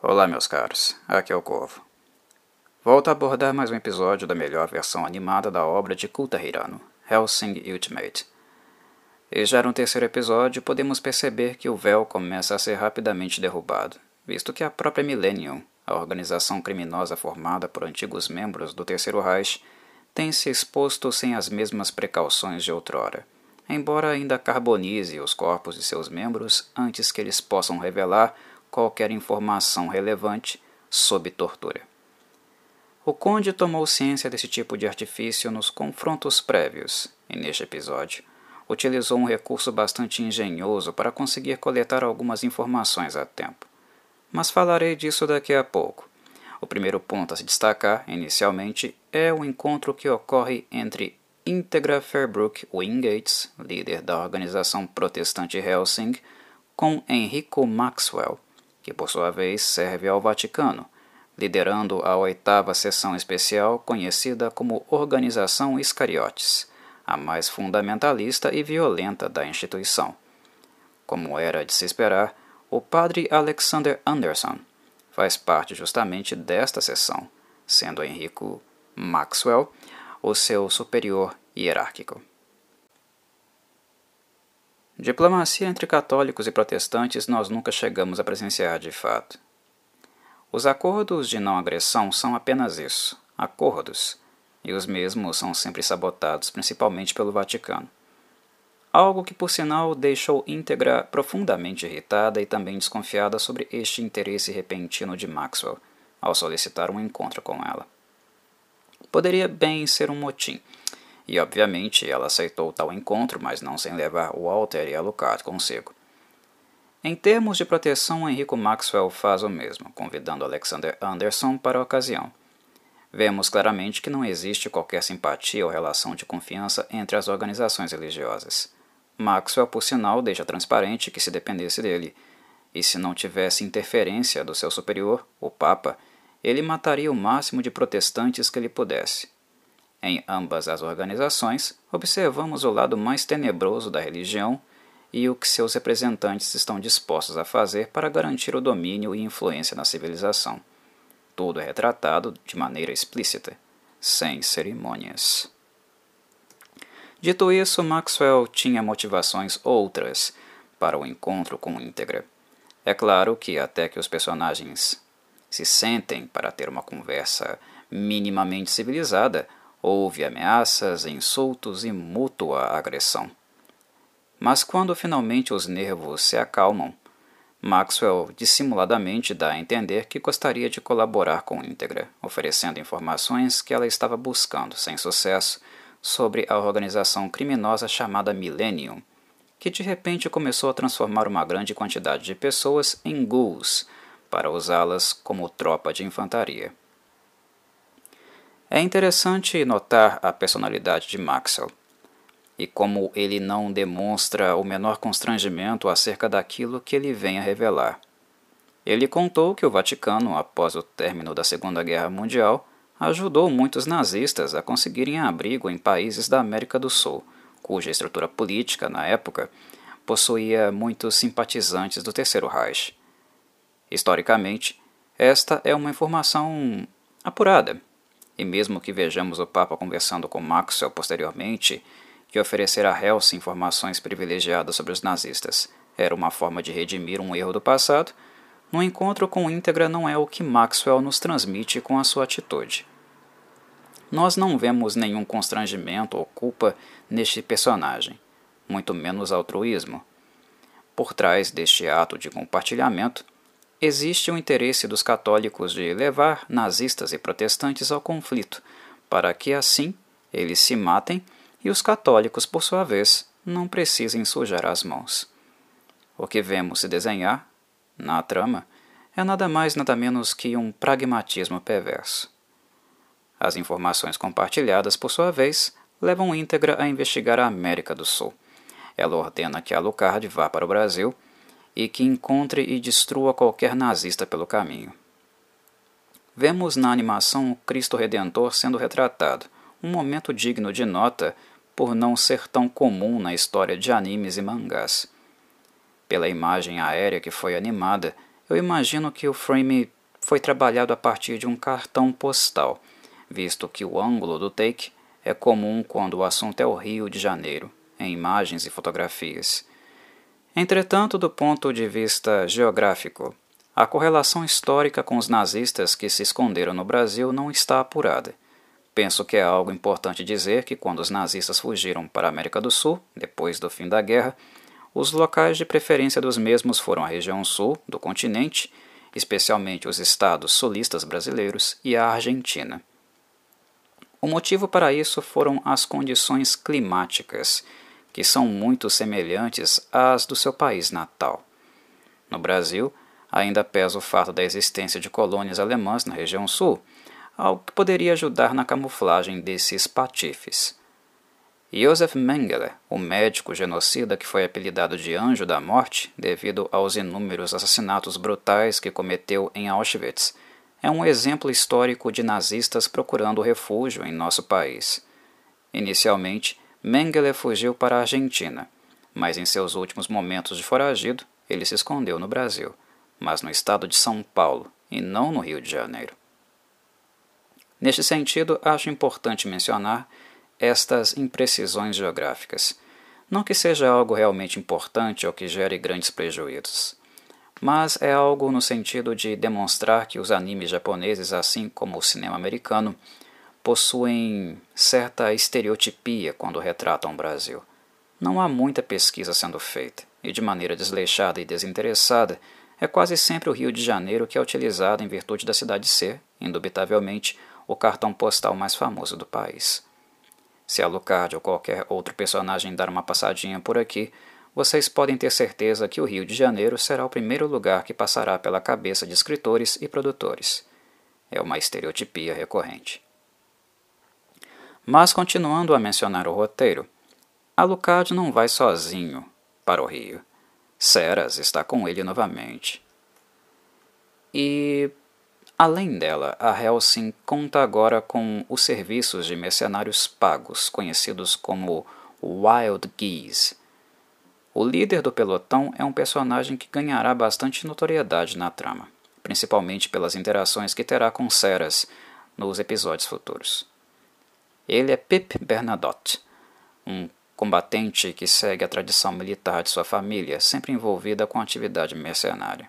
Olá, meus caros, aqui é o Corvo. Volto a abordar mais um episódio da melhor versão animada da obra de Kulta Hirano, Helsing Ultimate. E já no terceiro episódio, podemos perceber que o véu começa a ser rapidamente derrubado, visto que a própria Millennium, a organização criminosa formada por antigos membros do Terceiro Reich, tem se exposto sem as mesmas precauções de outrora, embora ainda carbonize os corpos de seus membros antes que eles possam revelar qualquer informação relevante sob tortura. O Conde tomou ciência desse tipo de artifício nos confrontos prévios, e neste episódio utilizou um recurso bastante engenhoso para conseguir coletar algumas informações a tempo. Mas falarei disso daqui a pouco. O primeiro ponto a se destacar, inicialmente, é o encontro que ocorre entre Integra Fairbrook Wingates, líder da organização protestante Helsing, com Enrico Maxwell, que por sua vez serve ao Vaticano, liderando a oitava sessão especial conhecida como Organização Iscariotes, a mais fundamentalista e violenta da instituição. Como era de se esperar, o padre Alexander Anderson faz parte justamente desta sessão, sendo Henrico Maxwell o seu superior hierárquico. Diplomacia entre católicos e protestantes nós nunca chegamos a presenciar de fato. Os acordos de não agressão são apenas isso, acordos, e os mesmos são sempre sabotados, principalmente pelo Vaticano. Algo que, por sinal, deixou íntegra profundamente irritada e também desconfiada sobre este interesse repentino de Maxwell ao solicitar um encontro com ela. Poderia bem ser um motim, e obviamente ela aceitou tal encontro, mas não sem levar Walter e Alucard consigo. Em termos de proteção, Henrico Maxwell faz o mesmo, convidando Alexander Anderson para a ocasião. Vemos claramente que não existe qualquer simpatia ou relação de confiança entre as organizações religiosas. Maxwell, por sinal, deixa transparente que se dependesse dele, e se não tivesse interferência do seu superior, o Papa, ele mataria o máximo de protestantes que ele pudesse. Em ambas as organizações, observamos o lado mais tenebroso da religião e o que seus representantes estão dispostos a fazer para garantir o domínio e influência na civilização. Tudo é retratado de maneira explícita, sem cerimônias. Dito isso, Maxwell tinha motivações outras para o encontro com Íntegra. É claro que até que os personagens se sentem para ter uma conversa minimamente civilizada, Houve ameaças, insultos e mútua agressão. Mas quando finalmente os nervos se acalmam, Maxwell dissimuladamente dá a entender que gostaria de colaborar com Íntegra, oferecendo informações que ela estava buscando, sem sucesso, sobre a organização criminosa chamada Millennium, que de repente começou a transformar uma grande quantidade de pessoas em ghouls para usá-las como tropa de infantaria. É interessante notar a personalidade de Maxwell e como ele não demonstra o menor constrangimento acerca daquilo que ele vem a revelar. Ele contou que o Vaticano, após o término da Segunda Guerra Mundial, ajudou muitos nazistas a conseguirem abrigo em países da América do Sul, cuja estrutura política, na época, possuía muitos simpatizantes do Terceiro Reich. Historicamente, esta é uma informação apurada e mesmo que vejamos o Papa conversando com Maxwell posteriormente, que oferecer a Helse informações privilegiadas sobre os nazistas era uma forma de redimir um erro do passado, no encontro com íntegra não é o que Maxwell nos transmite com a sua atitude. Nós não vemos nenhum constrangimento ou culpa neste personagem, muito menos altruísmo. Por trás deste ato de compartilhamento, Existe o interesse dos católicos de levar nazistas e protestantes ao conflito, para que assim eles se matem e os católicos, por sua vez, não precisem sujar as mãos. O que vemos se desenhar, na trama, é nada mais nada menos que um pragmatismo perverso. As informações compartilhadas, por sua vez, levam íntegra a investigar a América do Sul. Ela ordena que Alucard vá para o Brasil e que encontre e destrua qualquer nazista pelo caminho. Vemos na animação o Cristo Redentor sendo retratado, um momento digno de nota por não ser tão comum na história de animes e mangás. Pela imagem aérea que foi animada, eu imagino que o frame foi trabalhado a partir de um cartão postal, visto que o ângulo do take é comum quando o assunto é o Rio de Janeiro, em imagens e fotografias. Entretanto, do ponto de vista geográfico, a correlação histórica com os nazistas que se esconderam no Brasil não está apurada. Penso que é algo importante dizer que quando os nazistas fugiram para a América do Sul, depois do fim da guerra, os locais de preferência dos mesmos foram a região sul do continente, especialmente os estados sulistas brasileiros e a Argentina. O motivo para isso foram as condições climáticas, que são muito semelhantes às do seu país natal. No Brasil, ainda pesa o fato da existência de colônias alemãs na região sul, algo que poderia ajudar na camuflagem desses patifes. Josef Mengele, o médico genocida que foi apelidado de Anjo da Morte devido aos inúmeros assassinatos brutais que cometeu em Auschwitz, é um exemplo histórico de nazistas procurando refúgio em nosso país. Inicialmente, Mengele fugiu para a Argentina, mas em seus últimos momentos de foragido, ele se escondeu no Brasil, mas no estado de São Paulo e não no Rio de Janeiro. Neste sentido, acho importante mencionar estas imprecisões geográficas. Não que seja algo realmente importante ou que gere grandes prejuízos, mas é algo no sentido de demonstrar que os animes japoneses, assim como o cinema americano, possuem certa estereotipia quando retratam o Brasil. Não há muita pesquisa sendo feita, e de maneira desleixada e desinteressada, é quase sempre o Rio de Janeiro que é utilizado em virtude da cidade ser, indubitavelmente, o cartão postal mais famoso do país. Se Alucard ou qualquer outro personagem dar uma passadinha por aqui, vocês podem ter certeza que o Rio de Janeiro será o primeiro lugar que passará pela cabeça de escritores e produtores. É uma estereotipia recorrente. Mas continuando a mencionar o roteiro, Alucard não vai sozinho para o Rio. Ceras está com ele novamente. E Além dela, a Helsing conta agora com os serviços de mercenários pagos, conhecidos como Wild Geese. O líder do pelotão é um personagem que ganhará bastante notoriedade na trama, principalmente pelas interações que terá com Ceras nos episódios futuros. Ele é Pip Bernadotte, um combatente que segue a tradição militar de sua família, sempre envolvida com atividade mercenária.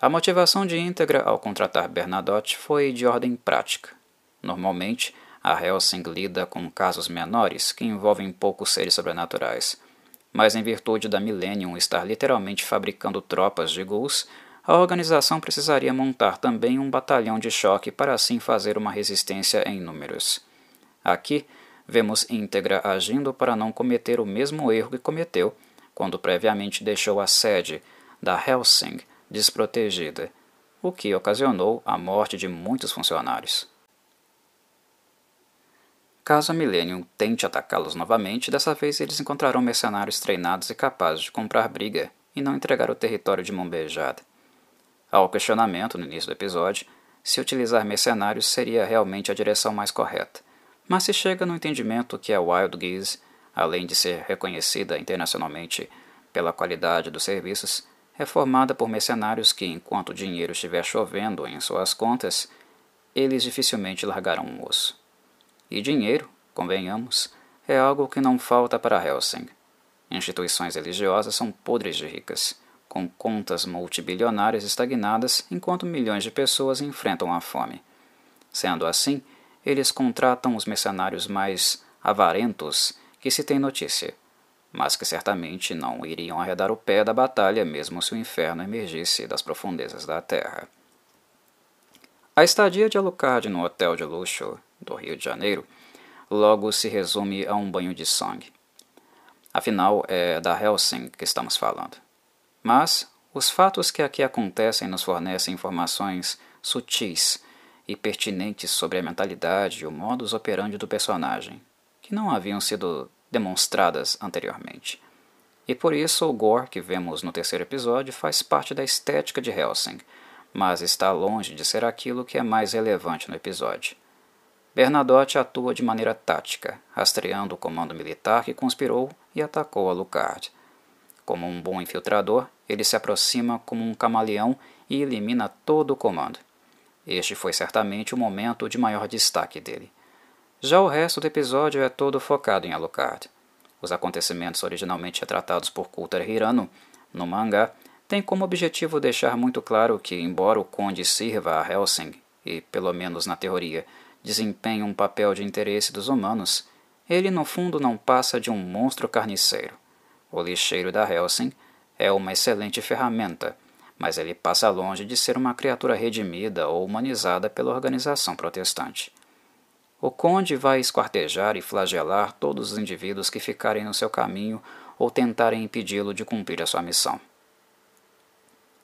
A motivação de íntegra ao contratar Bernadotte foi de ordem prática. Normalmente, a Helsing lida com casos menores que envolvem poucos seres sobrenaturais, mas em virtude da Millennium estar literalmente fabricando tropas de ghouls, a organização precisaria montar também um batalhão de choque para assim fazer uma resistência em números. Aqui, vemos íntegra agindo para não cometer o mesmo erro que cometeu quando previamente deixou a sede da Helsing desprotegida, o que ocasionou a morte de muitos funcionários. Caso a Millennium tente atacá-los novamente, dessa vez eles encontrarão mercenários treinados e capazes de comprar briga e não entregar o território de mão beijada. Há o questionamento no início do episódio se utilizar mercenários seria realmente a direção mais correta, mas se chega no entendimento que a Wild Geese, além de ser reconhecida internacionalmente pela qualidade dos serviços, é formada por mercenários que, enquanto o dinheiro estiver chovendo em suas contas, eles dificilmente largarão um osso. E dinheiro, convenhamos, é algo que não falta para Helsing. Instituições religiosas são podres de ricas, com contas multibilionárias estagnadas enquanto milhões de pessoas enfrentam a fome. Sendo assim, eles contratam os mercenários mais avarentos que se tem notícia mas que certamente não iriam arredar o pé da batalha mesmo se o inferno emergisse das profundezas da terra. A estadia de Alucard no hotel de luxo do Rio de Janeiro logo se resume a um banho de sangue. Afinal, é da Helsing que estamos falando. Mas os fatos que aqui acontecem nos fornecem informações sutis e pertinentes sobre a mentalidade e o modus operandi do personagem, que não haviam sido demonstradas anteriormente. E por isso o gore que vemos no terceiro episódio faz parte da estética de Helsing, mas está longe de ser aquilo que é mais relevante no episódio. Bernadotte atua de maneira tática, rastreando o comando militar que conspirou e atacou Alucard. Como um bom infiltrador, ele se aproxima como um camaleão e elimina todo o comando. Este foi certamente o momento de maior destaque dele. Já o resto do episódio é todo focado em Alucard. Os acontecimentos originalmente retratados por Coulter Hirano no mangá têm como objetivo deixar muito claro que, embora o Conde sirva a Helsing e, pelo menos na teoria, desempenhe um papel de interesse dos humanos, ele no fundo não passa de um monstro carniceiro. O lixeiro da Helsing é uma excelente ferramenta, mas ele passa longe de ser uma criatura redimida ou humanizada pela organização protestante. O conde vai esquartejar e flagelar todos os indivíduos que ficarem no seu caminho ou tentarem impedi-lo de cumprir a sua missão.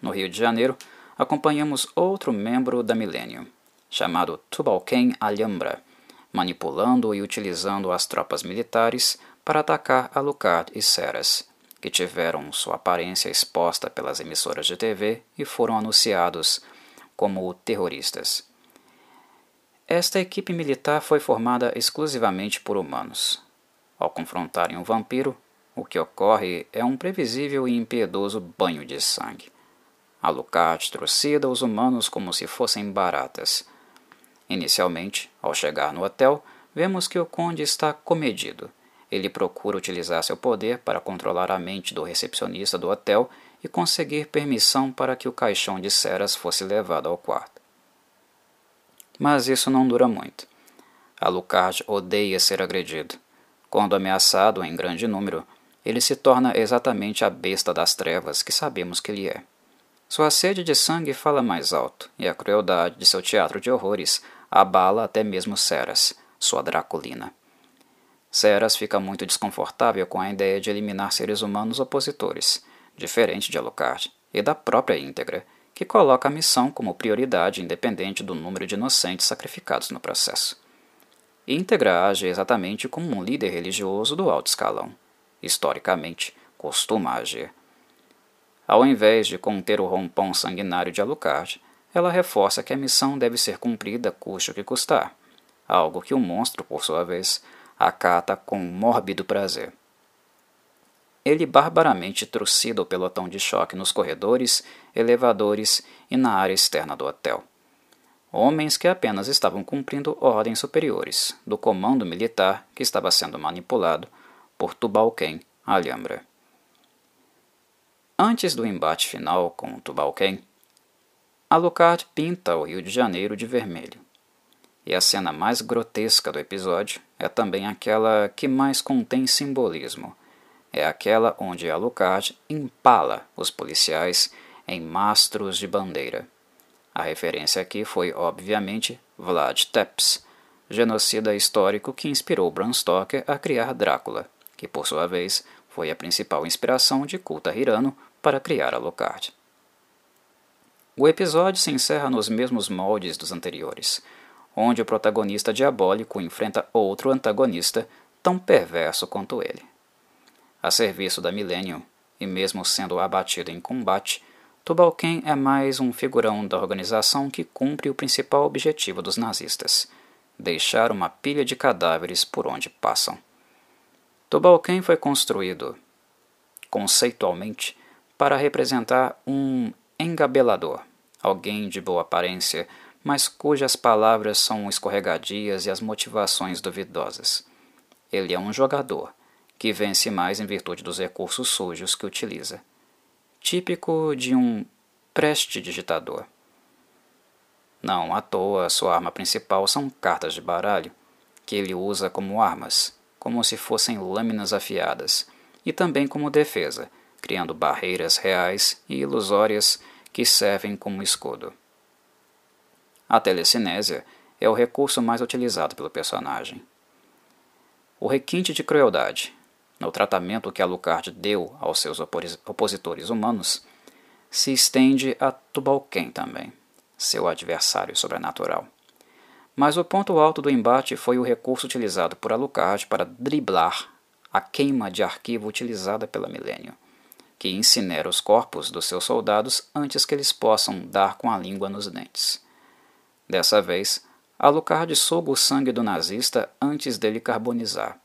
No Rio de Janeiro, acompanhamos outro membro da Millennium, chamado Tubalcain Alhambra, manipulando e utilizando as tropas militares para atacar Alucard e Ceres, que tiveram sua aparência exposta pelas emissoras de TV e foram anunciados como terroristas. Esta equipe militar foi formada exclusivamente por humanos. Ao confrontarem um vampiro, o que ocorre é um previsível e impiedoso banho de sangue. Alucard trucida os humanos como se fossem baratas. Inicialmente, ao chegar no hotel, vemos que o conde está comedido. Ele procura utilizar seu poder para controlar a mente do recepcionista do hotel e conseguir permissão para que o caixão de ceras fosse levado ao quarto. Mas isso não dura muito. Alucard odeia ser agredido. Quando ameaçado em grande número, ele se torna exatamente a besta das trevas que sabemos que ele é. Sua sede de sangue fala mais alto, e a crueldade de seu teatro de horrores abala até mesmo Ceras, sua Draculina. Ceras fica muito desconfortável com a ideia de eliminar seres humanos opositores, diferente de Alucard, e da própria íntegra, que coloca a missão como prioridade independente do número de inocentes sacrificados no processo. Íntegra age exatamente como um líder religioso do alto escalão. Historicamente, costuma agir. Ao invés de conter o rompão sanguinário de Alucard, ela reforça que a missão deve ser cumprida custe o que custar, algo que o monstro, por sua vez, acata com mórbido prazer. Ele barbaramente trucida o pelotão de choque nos corredores, elevadores e na área externa do hotel. Homens que apenas estavam cumprindo ordens superiores do comando militar que estava sendo manipulado por Tubalcain Alhambra. Antes do embate final com Tubalcain, Alucard pinta o Rio de Janeiro de vermelho. E a cena mais grotesca do episódio é também aquela que mais contém simbolismo. É aquela onde Alucard empala os policiais em mastros de bandeira. A referência aqui foi, obviamente, Vlad Tepes, genocida histórico que inspirou Bram Stoker a criar Drácula, que por sua vez foi a principal inspiração de Kulta Hirano para criar Alucard. O episódio se encerra nos mesmos moldes dos anteriores, onde o protagonista diabólico enfrenta outro antagonista tão perverso quanto ele. A serviço da Millennium, e mesmo sendo abatido em combate, Tubalcain é mais um figurão da organização que cumpre o principal objetivo dos nazistas: deixar uma pilha de cadáveres por onde passam. Tubalcain foi construído, conceitualmente, para representar um engabelador, alguém de boa aparência, mas cujas palavras são escorregadias e as motivações duvidosas. Ele é um jogador, que vence mais em virtude dos recursos sujos que utiliza. Típico de um prestidigitador. Não à toa, sua arma principal são cartas de baralho, que ele usa como armas, como se fossem lâminas afiadas, e também como defesa, criando barreiras reais e ilusórias que servem como escudo. A telecinésia é o recurso mais utilizado pelo personagem. O requinte de crueldade, no tratamento que Alucard deu aos seus opositores humanos, se estende a Tubalcain também, seu adversário sobrenatural. Mas o ponto alto do embate foi o recurso utilizado por Alucard para driblar a queima de arquivo utilizada pela Milênio que incinera os corpos dos seus soldados antes que eles possam dar com a língua nos dentes. Dessa vez, Alucard suga o sangue do nazista antes dele carbonizar.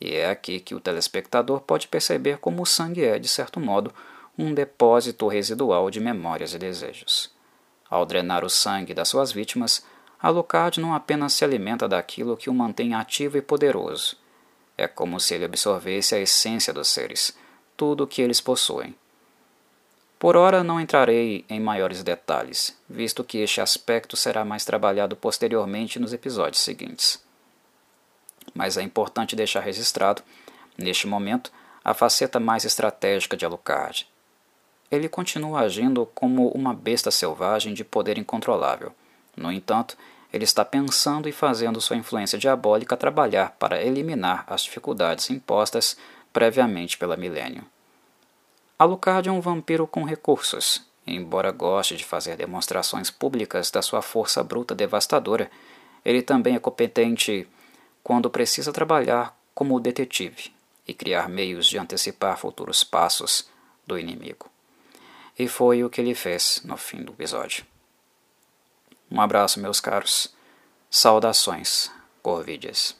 E é aqui que o telespectador pode perceber como o sangue é, de certo modo, um depósito residual de memórias e desejos. Ao drenar o sangue das suas vítimas, Alucard não apenas se alimenta daquilo que o mantém ativo e poderoso. É como se ele absorvesse a essência dos seres, tudo o que eles possuem. Por ora não entrarei em maiores detalhes, visto que este aspecto será mais trabalhado posteriormente nos episódios seguintes. Mas é importante deixar registrado, neste momento, a faceta mais estratégica de Alucard. Ele continua agindo como uma besta selvagem de poder incontrolável. No entanto, ele está pensando e fazendo sua influência diabólica trabalhar para eliminar as dificuldades impostas previamente pela milênio. Alucard é um vampiro com recursos. Embora goste de fazer demonstrações públicas da sua força bruta devastadora, ele também é competente quando precisa trabalhar como detetive e criar meios de antecipar futuros passos do inimigo. E foi o que ele fez no fim do episódio. Um abraço, meus caros. Saudações, Corvides.